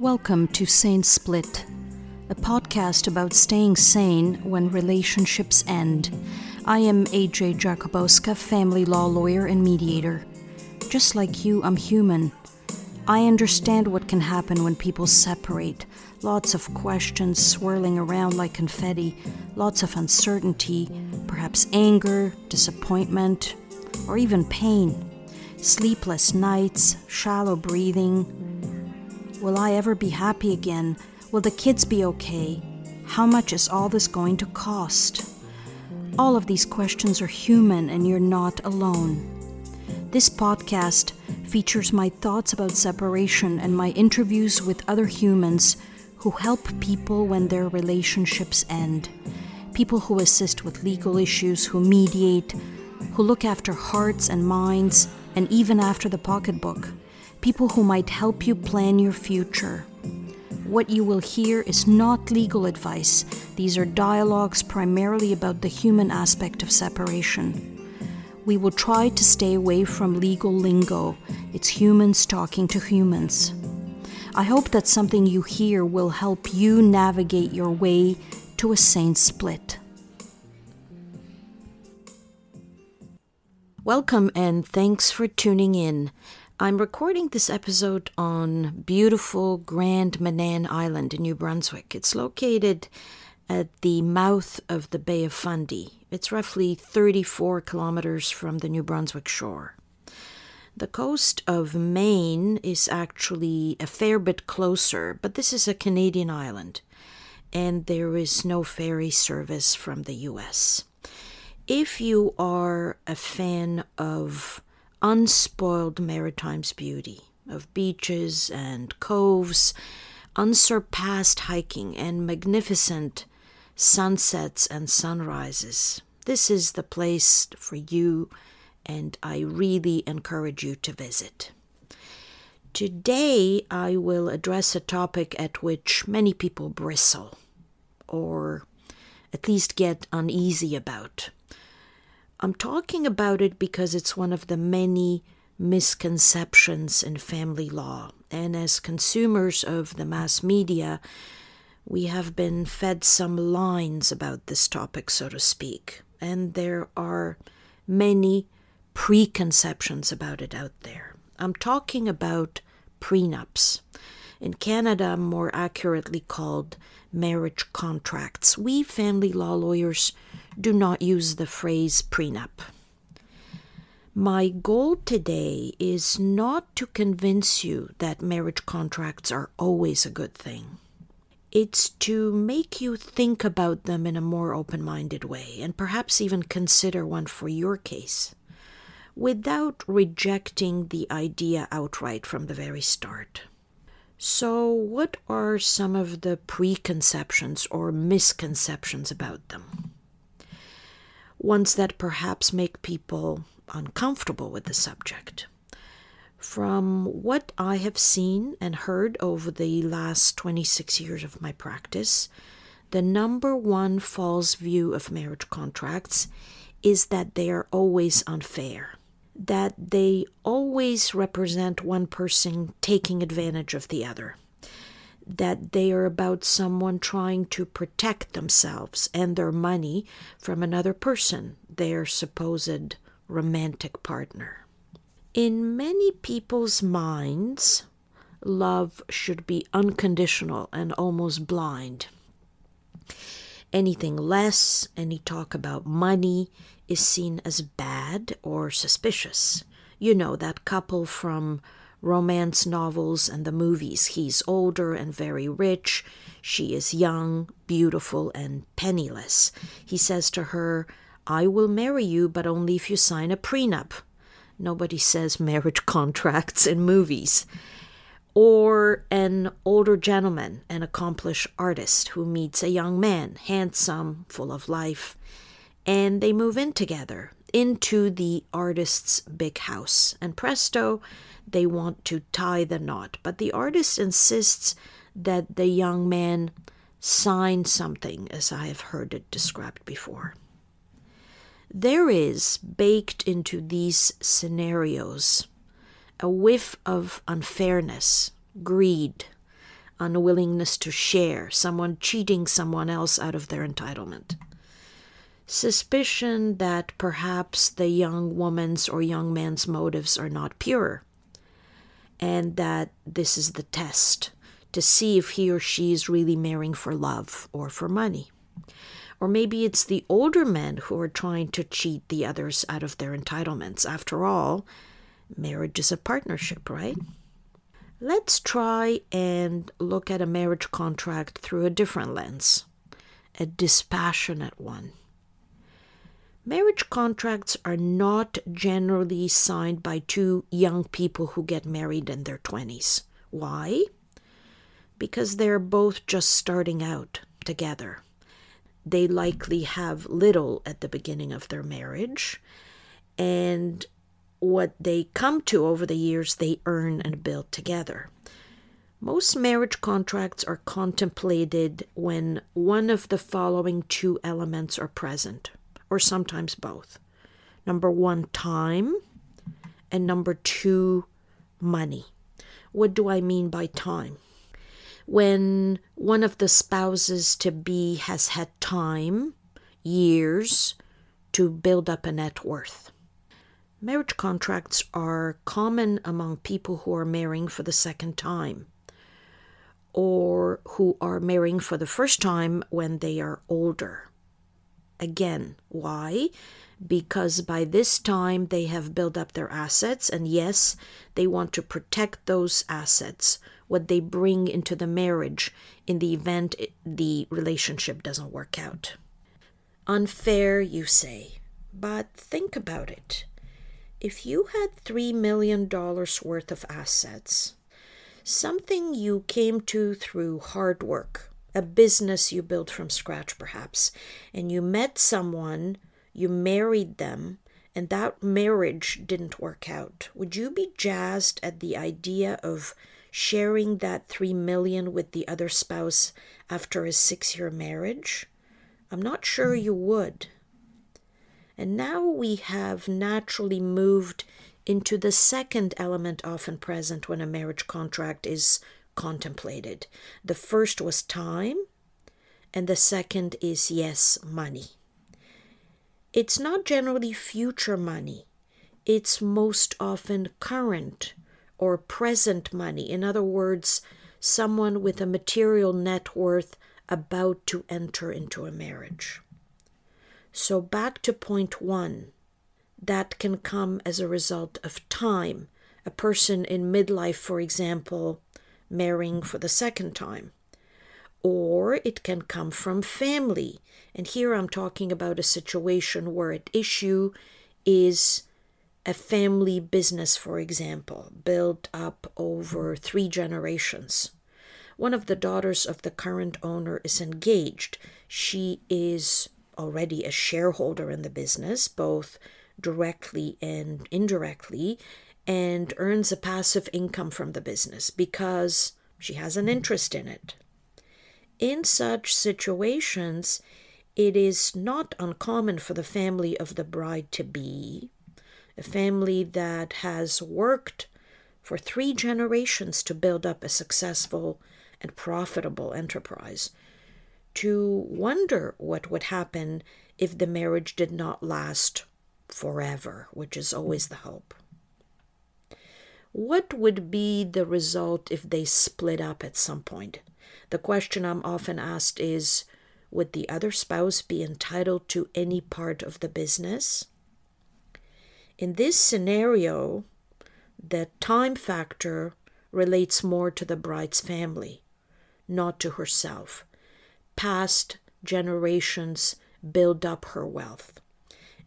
Welcome to Sane Split, a podcast about staying sane when relationships end. I am AJ Jakubowska, family law lawyer and mediator. Just like you, I'm human. I understand what can happen when people separate. Lots of questions swirling around like confetti, lots of uncertainty, perhaps anger, disappointment, or even pain. Sleepless nights, shallow breathing. Will I ever be happy again? Will the kids be okay? How much is all this going to cost? All of these questions are human, and you're not alone. This podcast features my thoughts about separation and my interviews with other humans who help people when their relationships end. People who assist with legal issues, who mediate, who look after hearts and minds, and even after the pocketbook. People who might help you plan your future. What you will hear is not legal advice. These are dialogues primarily about the human aspect of separation. We will try to stay away from legal lingo. It's humans talking to humans. I hope that something you hear will help you navigate your way to a sane split. Welcome and thanks for tuning in. I'm recording this episode on beautiful Grand Manan Island in New Brunswick. It's located at the mouth of the Bay of Fundy. It's roughly 34 kilometers from the New Brunswick shore. The coast of Maine is actually a fair bit closer, but this is a Canadian island, and there is no ferry service from the US. If you are a fan of unspoiled maritime's beauty of beaches and coves, unsurpassed hiking, and magnificent sunsets and sunrises. This is the place for you, and I really encourage you to visit. Today, I will address a topic at which many people bristle, or at least get uneasy about. I'm talking about it because it's one of the many misconceptions in family law. And as consumers of the mass media, we have been fed some lines about this topic, so to speak. And there are many preconceptions about it out there. I'm talking about prenups. In Canada, more accurately called marriage contracts. We family law lawyers do not use the phrase prenup. My goal today is not to convince you that marriage contracts are always a good thing. It's to make you think about them in a more open minded way and perhaps even consider one for your case without rejecting the idea outright from the very start. So, what are some of the preconceptions or misconceptions about them? ones that perhaps make people uncomfortable with the subject. From what I have seen and heard over the last 26 years of my practice, the number one false view of marriage contracts is that they are always unfair, that they always represent one person taking advantage of the other that they are about someone trying to protect themselves and their money from another person, their supposed romantic partner. In many people's minds, love should be unconditional and almost blind. Anything less, any talk about money, is seen as bad or suspicious. You know, that couple from romance novels and the movies. He's older and very rich. She is young, beautiful, and penniless. He says to her, I will marry you, but only if you sign a prenup. Nobody says marriage contracts in movies. Or an older gentleman, an accomplished artist who meets a young man, handsome, full of life, and they move in together into the artist's big house. And presto, they want to tie the knot. But the artist insists that the young man sign something, as I have heard it described before. There is baked into these scenarios a whiff of unfairness, greed, unwillingness to share, someone cheating someone else out of their entitlement. Suspicion that perhaps the young woman's or young man's motives are not pure, and that this is the test to see if he or she is really marrying for love or for money. Or maybe it's the older men who are trying to cheat the others out of their entitlements. After all, marriage is a partnership, right? Let's try and look at a marriage contract through a different lens, a dispassionate one. Marriage contracts are not generally signed by two young people who get married in their 20s. Why? Because they're both just starting out together. They likely have little at the beginning of their marriage, and what they come to over the years, they earn and build together. Most marriage contracts are contemplated when one of the following two elements are present, or sometimes both. Number one, time, and number two, money. What do I mean by time? When one of the spouses to be has had time, years, to build up a net worth. Marriage contracts are common among people who are marrying for the second time or who are marrying for the first time when they are older. Again, why? Because by this time they have built up their assets, and yes, they want to protect those assets, what they bring into the marriage in the event the relationship doesn't work out. Unfair, you say, but think about it if you had $3 million worth of assets, something you came to through hard work, a business you built from scratch perhaps, and you met someone, you married them, and that marriage didn't work out, would you be jazzed at the idea of sharing that 3 million with the other spouse after a 6-year marriage? I'm not sure you would. And now we have naturally moved into the second element often present when a marriage contract is contemplated. The first was time, and the second is, yes, money. It's not generally future money, it's most often current or present money. In other words, someone with a material net worth about to enter into a marriage. So, back to point one that can come as a result of time. A person in midlife, for example, marrying for the second time. Or it can come from family. And here I'm talking about a situation where at issue is a family business, for example, built up over three generations. One of the daughters of the current owner is engaged. She is already a shareholder in the business, both directly and indirectly, and earns a passive income from the business because she has an interest in it. In such situations, it is not uncommon for the family of the bride to be a family that has worked for three generations to build up a successful and profitable enterprise to wonder what would happen if the marriage did not last forever, which is always the hope. What would be the result if they split up at some point? The question I'm often asked is Would the other spouse be entitled to any part of the business? In this scenario, the time factor relates more to the bride's family, not to herself past generations build up her wealth.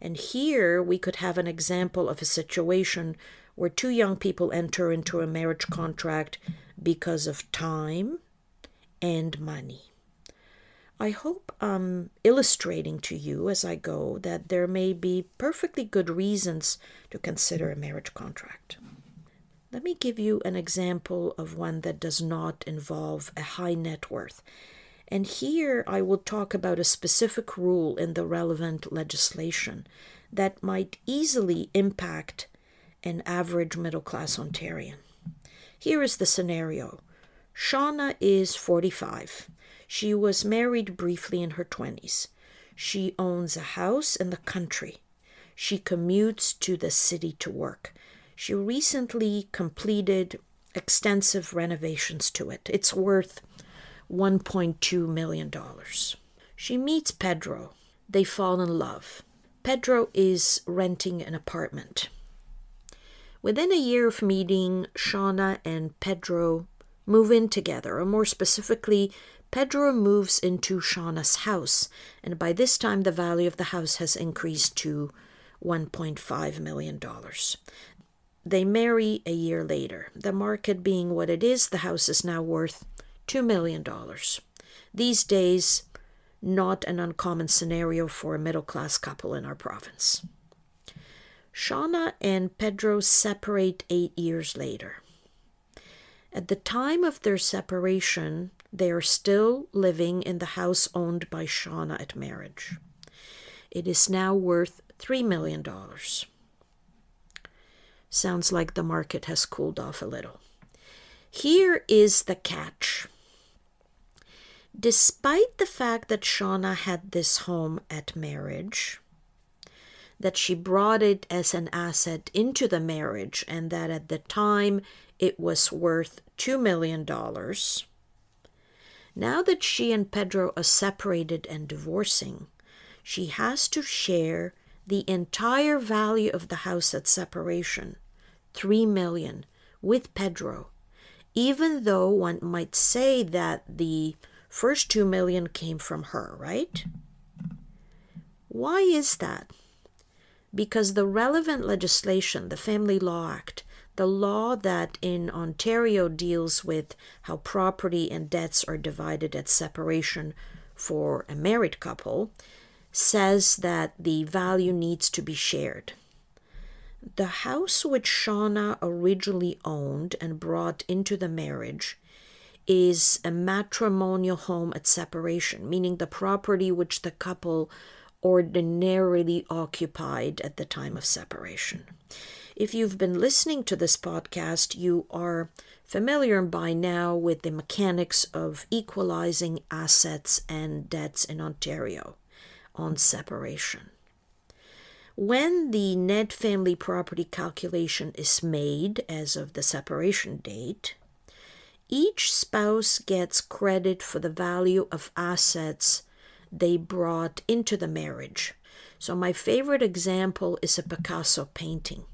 And here we could have an example of a situation where two young people enter into a marriage contract because of time and money. I hope I'm illustrating to you as I go that there may be perfectly good reasons to consider a marriage contract. Let me give you an example of one that does not involve a high net worth and here I will talk about a specific rule in the relevant legislation that might easily impact an average middle class Ontarian. Here is the scenario Shauna is 45. She was married briefly in her 20s. She owns a house in the country. She commutes to the city to work. She recently completed extensive renovations to it. It's worth $1.2 million. She meets Pedro. They fall in love. Pedro is renting an apartment. Within a year of meeting, Shauna and Pedro move in together, or more specifically, Pedro moves into Shauna's house, and by this time the value of the house has increased to $1.5 million. They marry a year later. The market being what it is, the house is now worth $2 million. These days, not an uncommon scenario for a middle class couple in our province. Shauna and Pedro separate eight years later. At the time of their separation, they are still living in the house owned by Shauna at marriage. It is now worth $3 million. Sounds like the market has cooled off a little. Here is the catch. Despite the fact that Shauna had this home at marriage, that she brought it as an asset into the marriage, and that at the time it was worth $2 million. Now that she and Pedro are separated and divorcing, she has to share the entire value of the house at separation, 3 million, with Pedro, even though one might say that the first 2 million came from her, right? Why is that? Because the relevant legislation, the Family Law Act, the law that in Ontario deals with how property and debts are divided at separation for a married couple, says that the value needs to be shared. The house which Shauna originally owned and brought into the marriage is a matrimonial home at separation, meaning the property which the couple ordinarily occupied at the time of separation. If you've been listening to this podcast, you are familiar by now with the mechanics of equalizing assets and debts in Ontario on separation. When the net family property calculation is made as of the separation date, each spouse gets credit for the value of assets they brought into the marriage. So, my favorite example is a Picasso painting.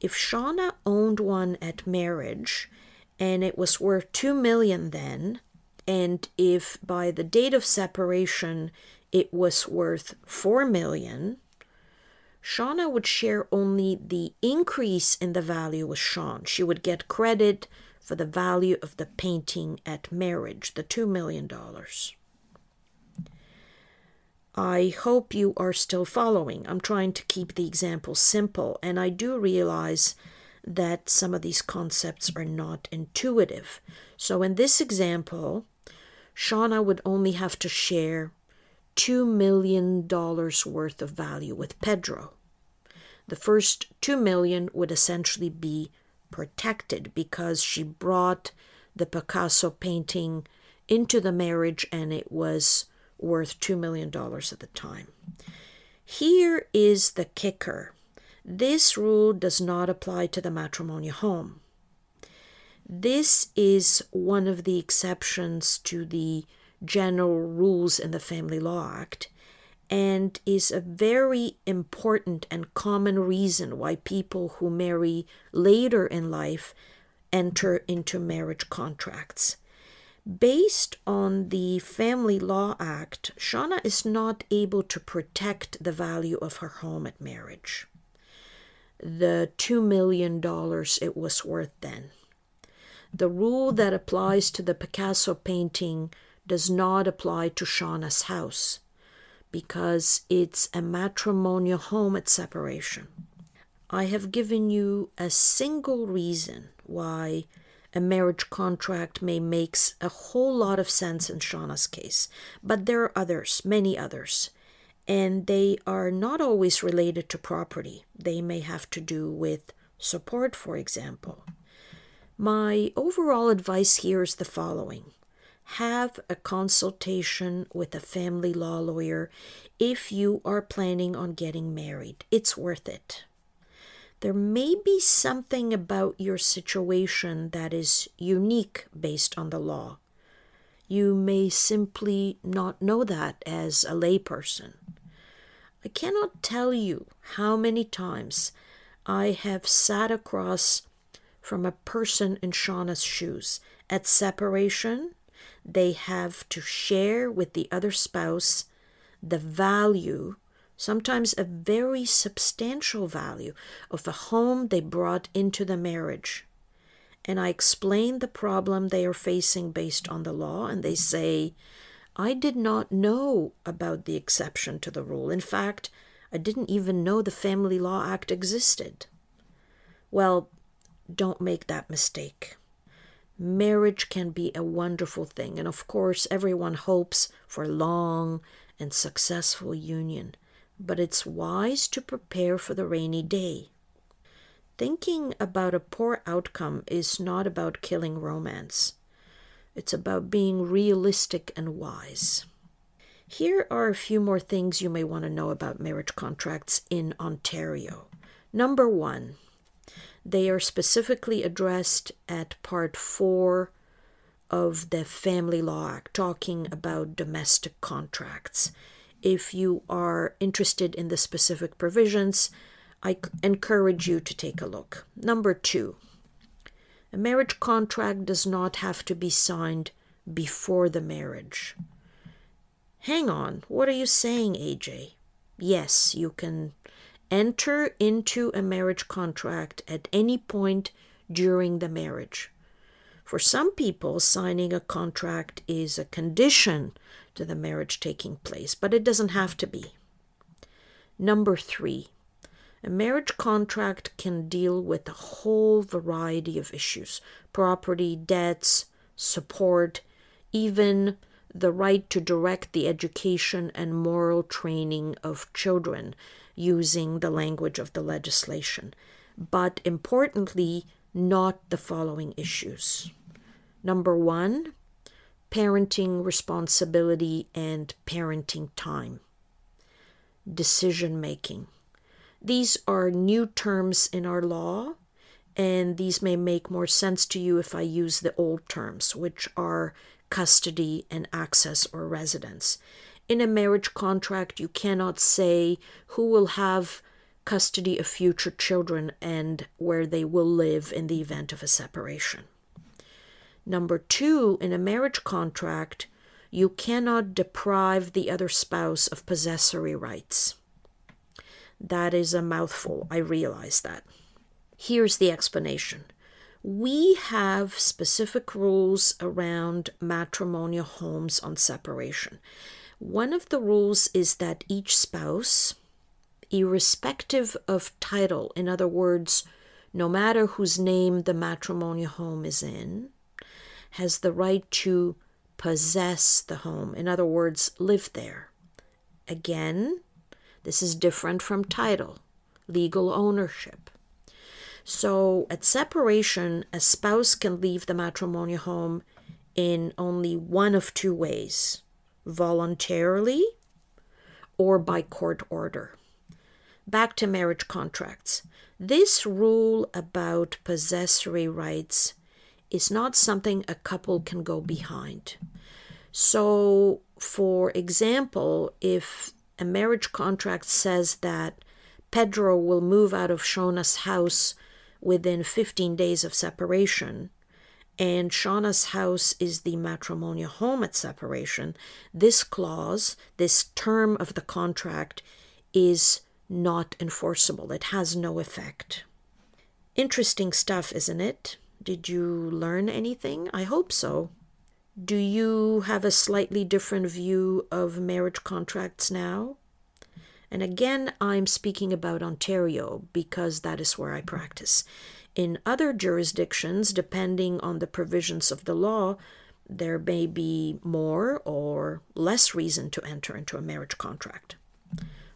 If Shauna owned one at marriage and it was worth 2 million then, and if by the date of separation it was worth 4 million, Shauna would share only the increase in the value with Sean. She would get credit for the value of the painting at marriage, the $2 million. I hope you are still following. I'm trying to keep the example simple, and I do realize that some of these concepts are not intuitive. So, in this example, Shauna would only have to share $2 million worth of value with Pedro. The first 2 million would essentially be protected because she brought the Picasso painting into the marriage and it was worth $2 million at the time. Here is the kicker this rule does not apply to the matrimonial home. This is one of the exceptions to the general rules in the Family Law Act and is a very important and common reason why people who marry later in life enter into marriage contracts. Based on the Family Law Act, Shauna is not able to protect the value of her home at marriage. The $2 million it was worth then. The rule that applies to the Picasso painting does not apply to Shauna's house because it's a matrimonial home at separation. I have given you a single reason why a marriage contract may makes a whole lot of sense in Shauna's case, but there are others, many others, and they are not always related to property. They may have to do with support, for example. My overall advice here is the following have a consultation with a family law lawyer if you are planning on getting married. It's worth it. There may be something about your situation that is unique based on the law. You may simply not know that as a layperson. I cannot tell you how many times I have sat across from a person in Shauna's shoes. At separation, they have to share with the other spouse the value, sometimes a very substantial value, of the home they brought into the marriage. And I explain the problem they are facing based on the law, and they say, I did not know about the exception to the rule. In fact, I didn't even know the Family Law Act existed. Well, don't make that mistake. Marriage can be a wonderful thing, and of course, everyone hopes for long and successful union, but it's wise to prepare for the rainy day. Thinking about a poor outcome is not about killing romance. It's about being realistic and wise. Here are a few more things you may want to know about marriage contracts in Ontario. Number one, they are specifically addressed at Part 4 of the Family Law Act, talking about domestic contracts. If you are interested in the specific provisions, I encourage you to take a look. Number two, a marriage contract does not have to be signed before the marriage. Hang on, what are you saying, AJ? Yes, you can enter into a marriage contract at any point during the marriage. For some people, signing a contract is a condition to the marriage taking place, but it doesn't have to be. Number three, a marriage contract can deal with a whole variety of issues property, debts, support, even the right to direct the education and moral training of children using the language of the legislation. But importantly, not the following issues. Number one, parenting responsibility and parenting time, decision making these are new terms in our law, and these may make more sense to you if I use the old terms, which are custody and access or residence. In a marriage contract, you cannot say who will have custody of future children and where they will live in the event of a separation. Number two, in a marriage contract, you cannot deprive the other spouse of possessory rights. That is a mouthful. I realize that. Here's the explanation. We have specific rules around matrimonial homes on separation. One of the rules is that each spouse, irrespective of title, in other words, no matter whose name the matrimonial home is in, has the right to possess the home, in other words, live there. Again, this is different from title, legal ownership. So at separation, a spouse can leave the matrimonial home in only one of two ways voluntarily or by court order. Back to marriage contracts. This rule about possessory rights is not something a couple can go behind. So, for example, if a marriage contract says that Pedro will move out of Shauna's house within 15 days of separation, and Shauna's house is the matrimonial home at separation, this clause, this term of the contract, is not enforceable. It has no effect. Interesting stuff, isn't it? Did you learn anything? I hope so. Do you have a slightly different view of marriage contracts now? And again, I'm speaking about Ontario because that is where I practice. In other jurisdictions, depending on the provisions of the law, there may be more or less reason to enter into a marriage contract.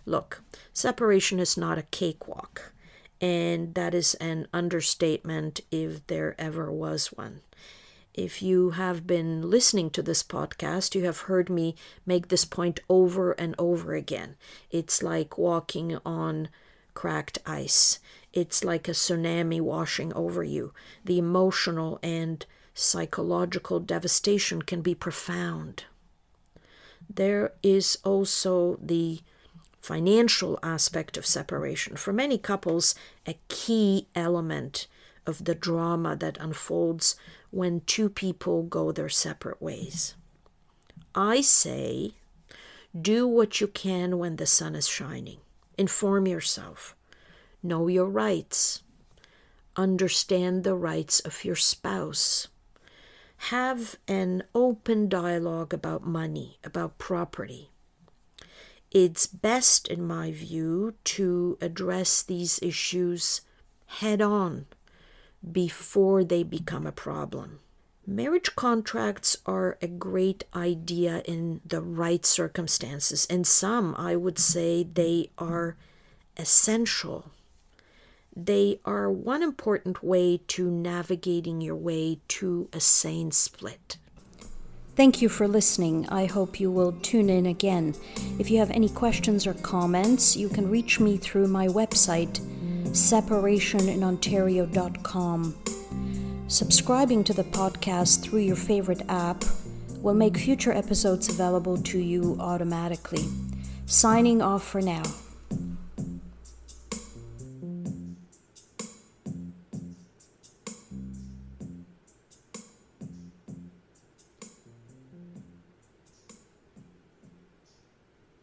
Look, separation is not a cakewalk, And that is an understatement if there ever was one. If you have been listening to this podcast, you have heard me make this point over and over again. It's like walking on cracked ice. It's like a tsunami washing over you. The emotional and psychological devastation can be profound. There is also the financial aspect of separation. For many couples, a key element of the drama that unfolds when two people go their separate ways. I say, do what you can when the sun is shining. Inform yourself. Know your rights. Understand the rights of your spouse. Have an open dialogue about money, about property it's best, in my view, to address these issues head on before they become a problem. Marriage contracts are a great idea in the right circumstances, and some, I would say, they are essential. They are one important way to navigating your way to a sane split. Thank you for listening. I hope you will tune in again. If you have any questions or comments, you can reach me through my website, separationinontario.com. Subscribing to the podcast through your favorite app will make future episodes available to you automatically. Signing off for now.